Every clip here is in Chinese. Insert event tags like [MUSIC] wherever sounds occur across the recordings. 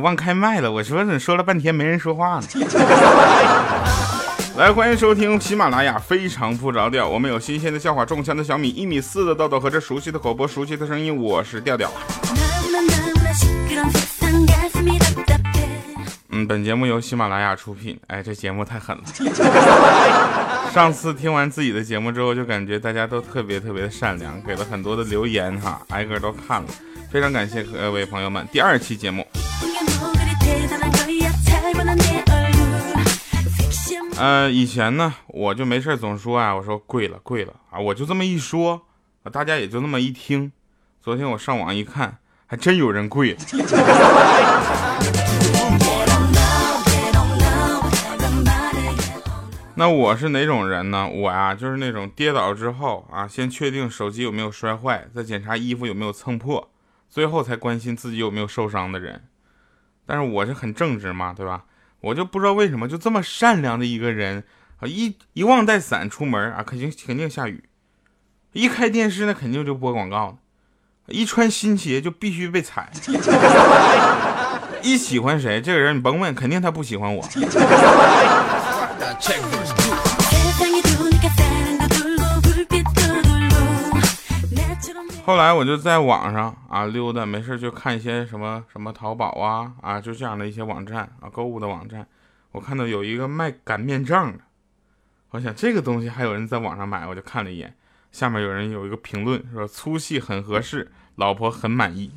忘开麦了，我说怎说了半天没人说话呢？[LAUGHS] 来，欢迎收听喜马拉雅，非常不着调。我们有新鲜的笑话，中枪的小米，一米四的豆豆和这熟悉的口播，熟悉的声音，我是调调。嗯，本节目由喜马拉雅出品。哎，这节目太狠了。[LAUGHS] 上次听完自己的节目之后，就感觉大家都特别特别的善良，给了很多的留言哈，挨个都看了，非常感谢各位朋友们。第二期节目。呃，以前呢，我就没事总说啊，我说贵了贵了啊，我就这么一说，大家也就那么一听。昨天我上网一看，还真有人跪。那我是哪种人呢？我呀，就是那种跌倒之后啊，先确定手机有没有摔坏，再检查衣服有没有蹭破，最后才关心自己有没有受伤的人。但是我是很正直嘛，对吧？我就不知道为什么就这么善良的一个人啊，一一忘带伞出门啊，肯定肯定下雨；一开电视那肯定就播广告；一穿新鞋就必须被踩；[LAUGHS] 一喜欢谁，这个人你甭问，肯定他不喜欢我。[LAUGHS] 后来我就在网上啊溜达，没事就看一些什么什么淘宝啊啊，就这样的一些网站啊，购物的网站。我看到有一个卖擀面杖的，我想这个东西还有人在网上买，我就看了一眼，下面有人有一个评论说粗细很合适，老婆很满意。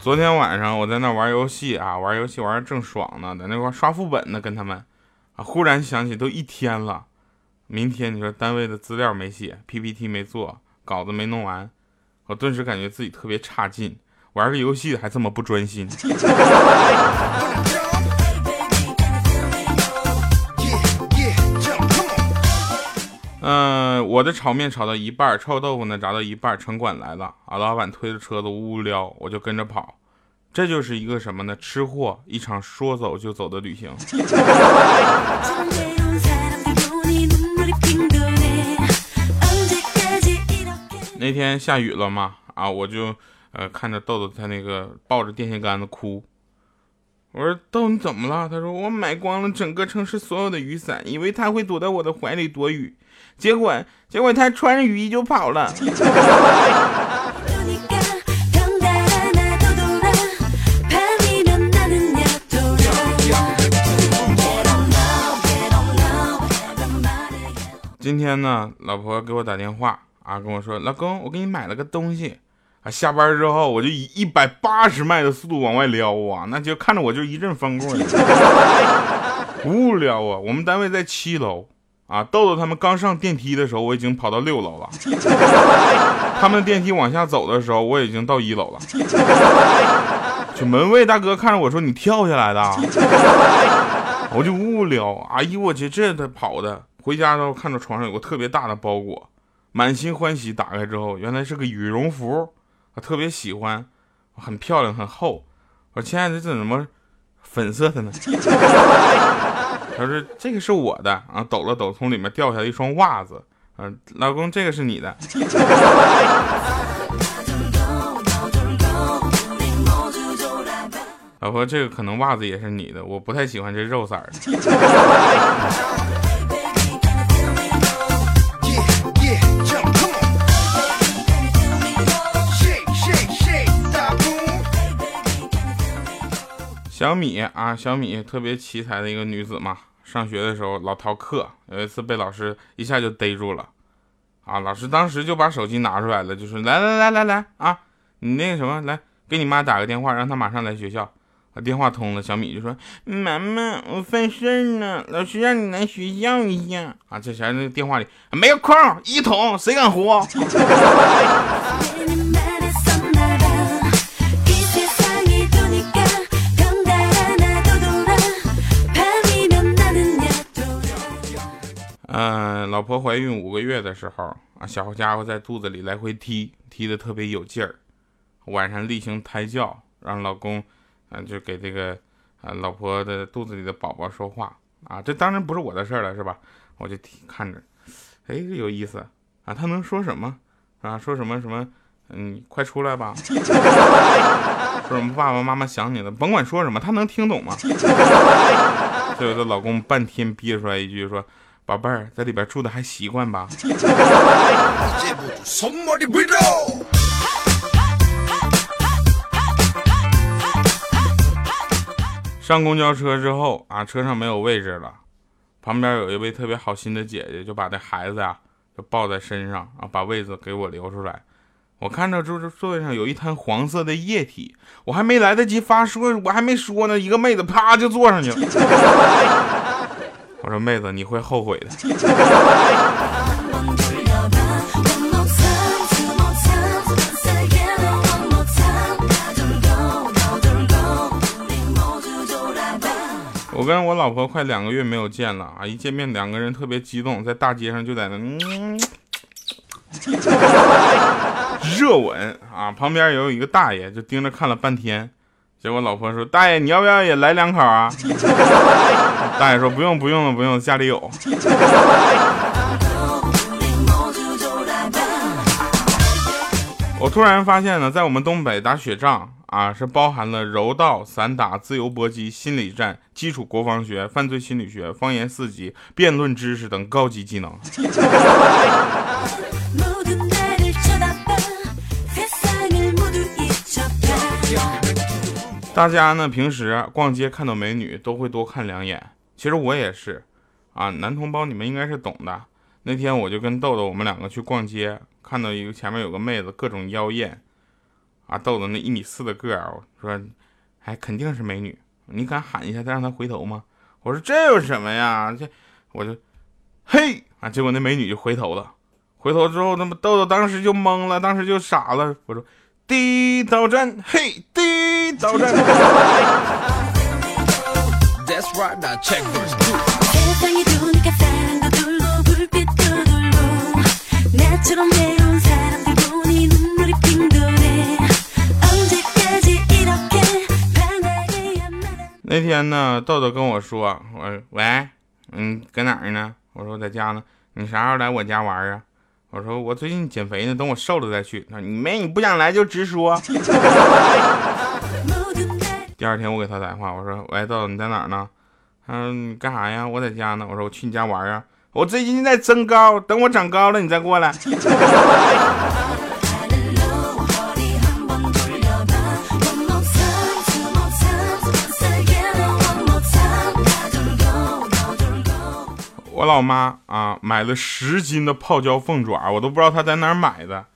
昨天晚上我在那玩游戏啊，玩游戏玩的正爽呢，在那块刷副本呢，跟他们啊，忽然想起都一天了，明天你说单位的资料没写，PPT 没做，稿子没弄完，我顿时感觉自己特别差劲，玩个游戏还这么不专心。[LAUGHS] 嗯，我的炒面炒到一半，臭豆腐呢炸到一半，城管来了，啊，老板推着车子呜呜撩，我就跟着跑，这就是一个什么呢？吃货一场说走就走的旅行。[LAUGHS] 那天下雨了嘛，啊，我就呃看着豆豆他那个抱着电线杆子哭。我说豆你怎么了？他说我买光了整个城市所有的雨伞，以为他会躲在我的怀里躲雨，结果结果他穿着雨衣就跑了。今天呢，老婆给我打电话啊，跟我说老公，我给你买了个东西。啊，下班之后我就以一百八十迈的速度往外撩啊，那就看着我就一阵风过，无聊啊。我们单位在七楼啊，豆豆他们刚上电梯的时候，我已经跑到六楼了。他们电梯往下走的时候，我已经到一楼了。就门卫大哥看着我说：“你跳下来的？”我就无聊，哎呦我去，这他跑的。回家之后看到床上有个特别大的包裹，满心欢喜打开之后，原来是个羽绒服。我特别喜欢，很漂亮，很厚。我说亲爱的，这怎么粉色的呢？[LAUGHS] 他说这个是我的啊，抖了抖，从里面掉下来一双袜子。嗯，老公，这个是你的。[LAUGHS] 老婆，这个可能袜子也是你的，我不太喜欢这肉色的。小米啊，小米特别奇才的一个女子嘛，上学的时候老逃课，有一次被老师一下就逮住了，啊，老师当时就把手机拿出来了，就说来来来来来啊，你那个什么，来给你妈打个电话，让她马上来学校。电话通了，小米就说妈妈，我犯事呢，老师让你来学校一下。啊，这前那电话里没有空，一桶谁敢活？[LAUGHS] 嗯，老婆怀孕五个月的时候啊，小家伙在肚子里来回踢，踢的特别有劲儿。晚上例行胎教，让老公啊就给这个啊老婆的肚子里的宝宝说话啊，这当然不是我的事儿了，是吧？我就看着，哎，有意思啊，他能说什么啊？说什么什么？嗯，快出来吧。[LAUGHS] 说什么爸爸妈妈想你了，甭管说什么，他能听懂吗？[LAUGHS] 最后她老公半天憋出来一句说：“宝贝儿，在里边住的还习惯吧？” [LAUGHS] 上公交车之后啊，车上没有位置了，旁边有一位特别好心的姐姐，就把这孩子呀就抱在身上啊，把位子给我留出来。我看到座座位上有一滩黄色的液体，我还没来得及发说，我还没说呢，一个妹子啪就坐上去了。我说妹子，你会后悔的。[LAUGHS] 我跟我老婆快两个月没有见了啊！一见面两个人特别激动，在大街上就在那嗯热吻啊！旁边有一个大爷就盯着看了半天，结果老婆说：“大爷，你要不要也来两口啊？” [LAUGHS] 大爷说：“不用不用了，不用，家里有。” [LAUGHS] 我突然发现呢，在我们东北打雪仗。啊，是包含了柔道、散打、自由搏击、心理战、基础国防学、犯罪心理学、方言四级、辩论知识等高级技能。大家呢，平时逛街看到美女都会多看两眼，其实我也是。啊，男同胞你们应该是懂的。那天我就跟豆豆我们两个去逛街，看到一个前面有个妹子，各种妖艳。啊，豆豆那一米四的个儿，我说，哎，肯定是美女，你敢喊一下再让她回头吗？我说这有什么呀？这我就，嘿啊！结果那美女就回头了，回头之后，那么豆豆当时就懵了，当时就傻了。我说，地道战，嘿，那天呢，豆豆跟我说：“我喂，嗯，搁哪儿呢？”我说：“我在家呢。”你啥时候来我家玩啊？我说：“我最近减肥呢，等我瘦了再去。”他说：“你没你不想来就直说。” [LAUGHS] 第二天我给他打电话，我说：“喂，豆豆你在哪儿呢？”他说：“你干啥呀？我在家呢。”我说：“我去你家玩啊。”我最近在增高，等我长高了你再过来。[LAUGHS] 我老妈啊，买了十斤的泡椒凤爪，我都不知道她在哪儿买的。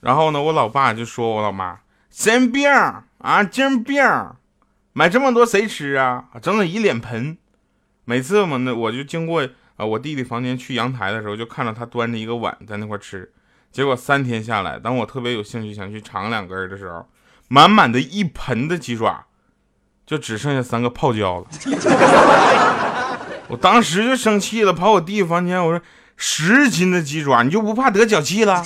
然后呢，我老爸就说我老妈神经病啊，精病，买这么多谁吃啊？整整一脸盆。每次嘛，那我就经过啊我弟弟房间去阳台的时候，就看到他端着一个碗在那块吃。结果三天下来，当我特别有兴趣想去尝两根的时候，满满的一盆的鸡爪，就只剩下三个泡椒了。我当时就生气了，跑我弟弟房间，我说：“十斤的鸡爪，你就不怕得脚气了？”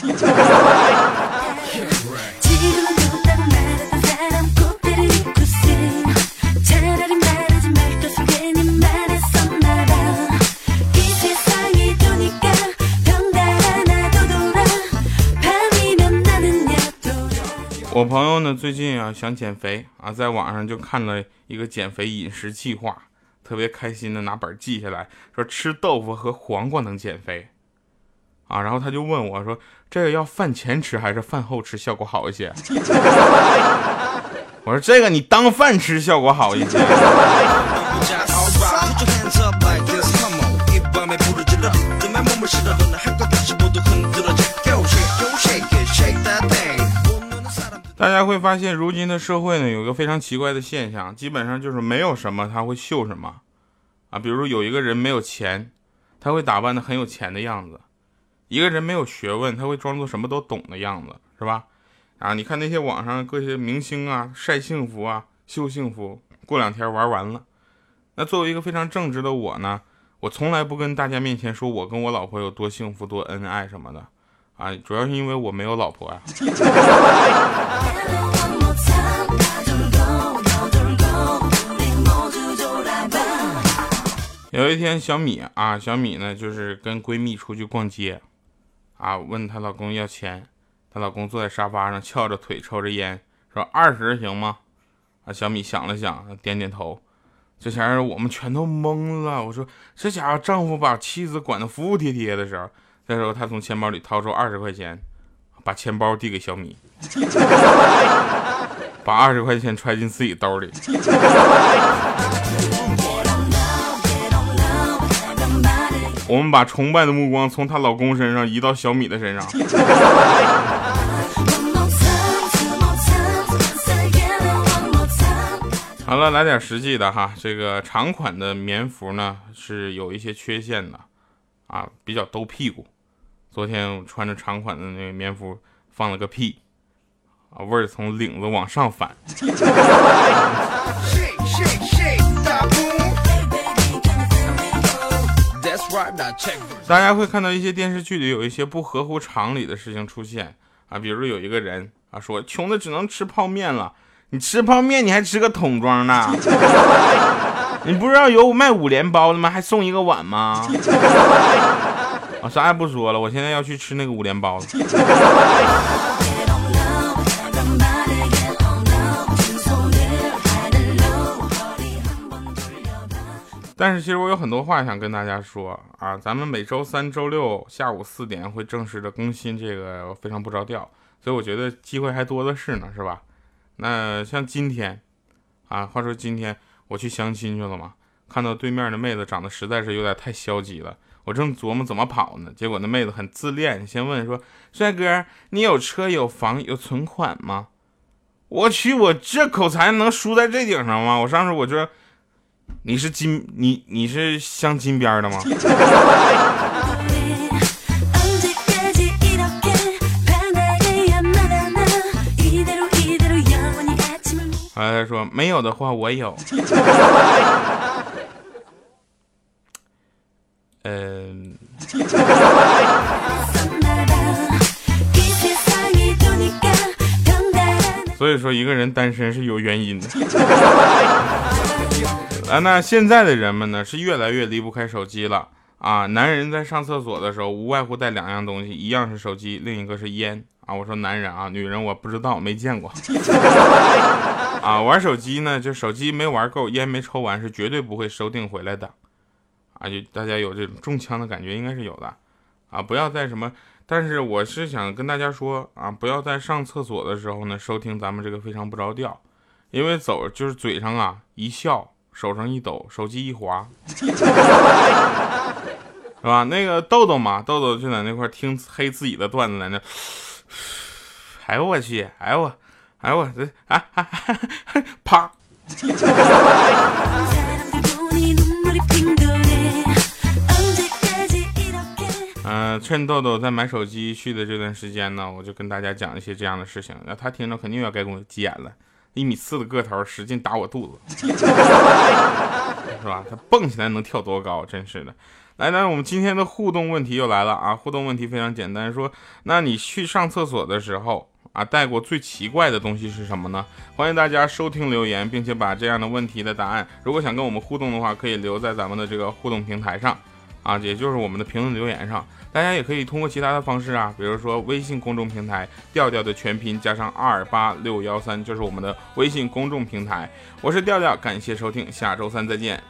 我朋友呢，最近啊想减肥啊，在网上就看了一个减肥饮食计划。特别开心的拿本记下来，说吃豆腐和黄瓜能减肥，啊，然后他就问我说：“这个要饭前吃还是饭后吃效果好一些？” [LAUGHS] 我说：“这个你当饭吃效果好一些。”大家会发现，如今的社会呢，有一个非常奇怪的现象，基本上就是没有什么他会秀什么，啊，比如有一个人没有钱，他会打扮的很有钱的样子；一个人没有学问，他会装作什么都懂的样子，是吧？啊，你看那些网上各些明星啊，晒幸福啊，秀幸福，过两天玩完了。那作为一个非常正直的我呢，我从来不跟大家面前说我跟我老婆有多幸福、多恩爱什么的。啊，主要是因为我没有老婆呀。[LAUGHS] 有一天，小米啊，小米呢就是跟闺蜜出去逛街，啊，问她老公要钱，她老公坐在沙发上翘着腿抽着烟，说二十行吗？啊，小米想了想，点点头。这前儿我们全都懵了，我说这家伙丈夫把妻子管得服服帖帖的时候，这时候他从钱包里掏出二十块钱，把钱包递给小米，把二十块钱揣进自己兜里。我们把崇拜的目光从她老公身上移到小米的身上。好了，来点实际的哈。这个长款的棉服呢是有一些缺陷的，啊，比较兜屁股。昨天我穿着长款的那个棉服放了个屁，啊，味儿从领子往上反。大家会看到一些电视剧里有一些不合乎常理的事情出现啊，比如有一个人啊说穷的只能吃泡面了，你吃泡面你还吃个桶装的，[LAUGHS] 你不知道有卖五连包的吗？还送一个碗吗？我啥也不说了，我现在要去吃那个五连包了。[LAUGHS] 但是其实我有很多话想跟大家说啊，咱们每周三、周六下午四点会正式的更新这个非常不着调，所以我觉得机会还多的是呢，是吧？那像今天，啊，话说今天我去相亲去了嘛，看到对面的妹子长得实在是有点太消极了，我正琢磨怎么跑呢，结果那妹子很自恋，先问说：“帅哥，你有车有房有存款吗？”我去，我这口才能输在这顶上吗？我上次我这。你是金，你你是镶金边的吗？[LAUGHS] 后来他说没有的话我有。[LAUGHS] 所以说一个人单身是有原因的。[LAUGHS] 啊，那现在的人们呢是越来越离不开手机了啊！男人在上厕所的时候无外乎带两样东西，一样是手机，另一个是烟啊。我说男人啊，女人我不知道，没见过。[LAUGHS] 啊，玩手机呢，就手机没玩够，烟没抽完，是绝对不会收订回来的。啊，就大家有这种中枪的感觉，应该是有的。啊，不要再什么，但是我是想跟大家说啊，不要在上厕所的时候呢收听咱们这个非常不着调，因为走就是嘴上啊一笑。手上一抖，手机一滑，是吧？那个豆豆嘛，豆豆就在那块听黑自己的段子在那。哎呦我去！哎呦我！哎呦我这啊啊！啪！[LAUGHS] 嗯，趁豆豆在买手机去的这段时间呢，我就跟大家讲一些这样的事情。那他听着肯定要该给我急眼了。一米四的个头，使劲打我肚子，[LAUGHS] 是吧？他蹦起来能跳多高？真是的。来，那我们今天的互动问题又来了啊！互动问题非常简单，说，那你去上厕所的时候啊，带过最奇怪的东西是什么呢？欢迎大家收听留言，并且把这样的问题的答案，如果想跟我们互动的话，可以留在咱们的这个互动平台上啊，也就是我们的评论留言上。大家也可以通过其他的方式啊，比如说微信公众平台调调的全拼加上二八六幺三，就是我们的微信公众平台。我是调调，感谢收听，下周三再见。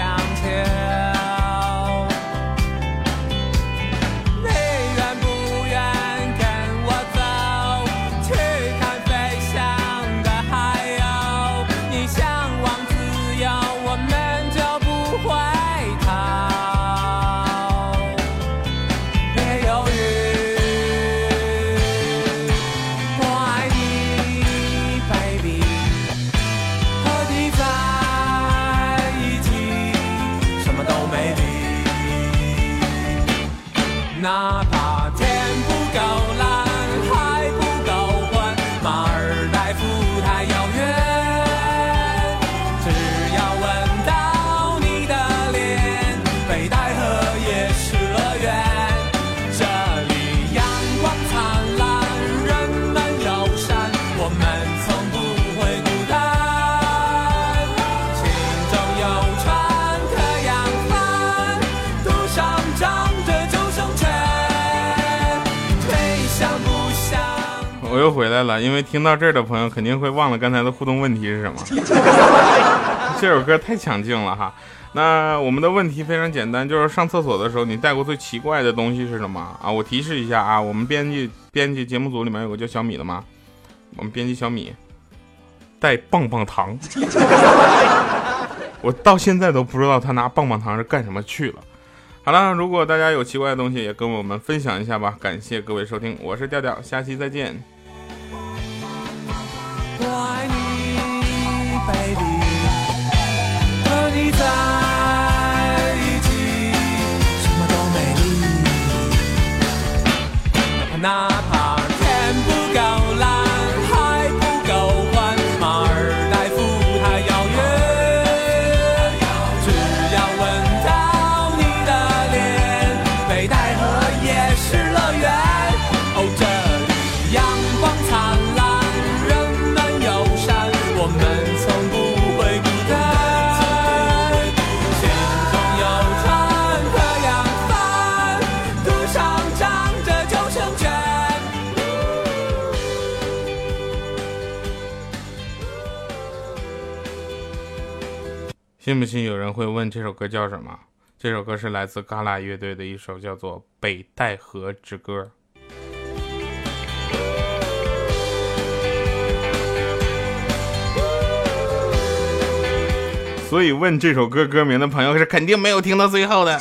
baby 我又回来了，因为听到这儿的朋友肯定会忘了刚才的互动问题是什么。[LAUGHS] 这首歌太抢镜了哈。那我们的问题非常简单，就是上厕所的时候你带过最奇怪的东西是什么啊？我提示一下啊，我们编辑编辑节目组里面有个叫小米的吗？我们编辑小米带棒棒糖，[LAUGHS] 我到现在都不知道他拿棒棒糖是干什么去了。好了，如果大家有奇怪的东西，也跟我们分享一下吧。感谢各位收听，我是调调，下期再见。信不信有人会问这首歌叫什么？这首歌是来自嘎啦乐队的一首叫做《北戴河之歌》。所以问这首歌歌名的朋友是肯定没有听到最后的。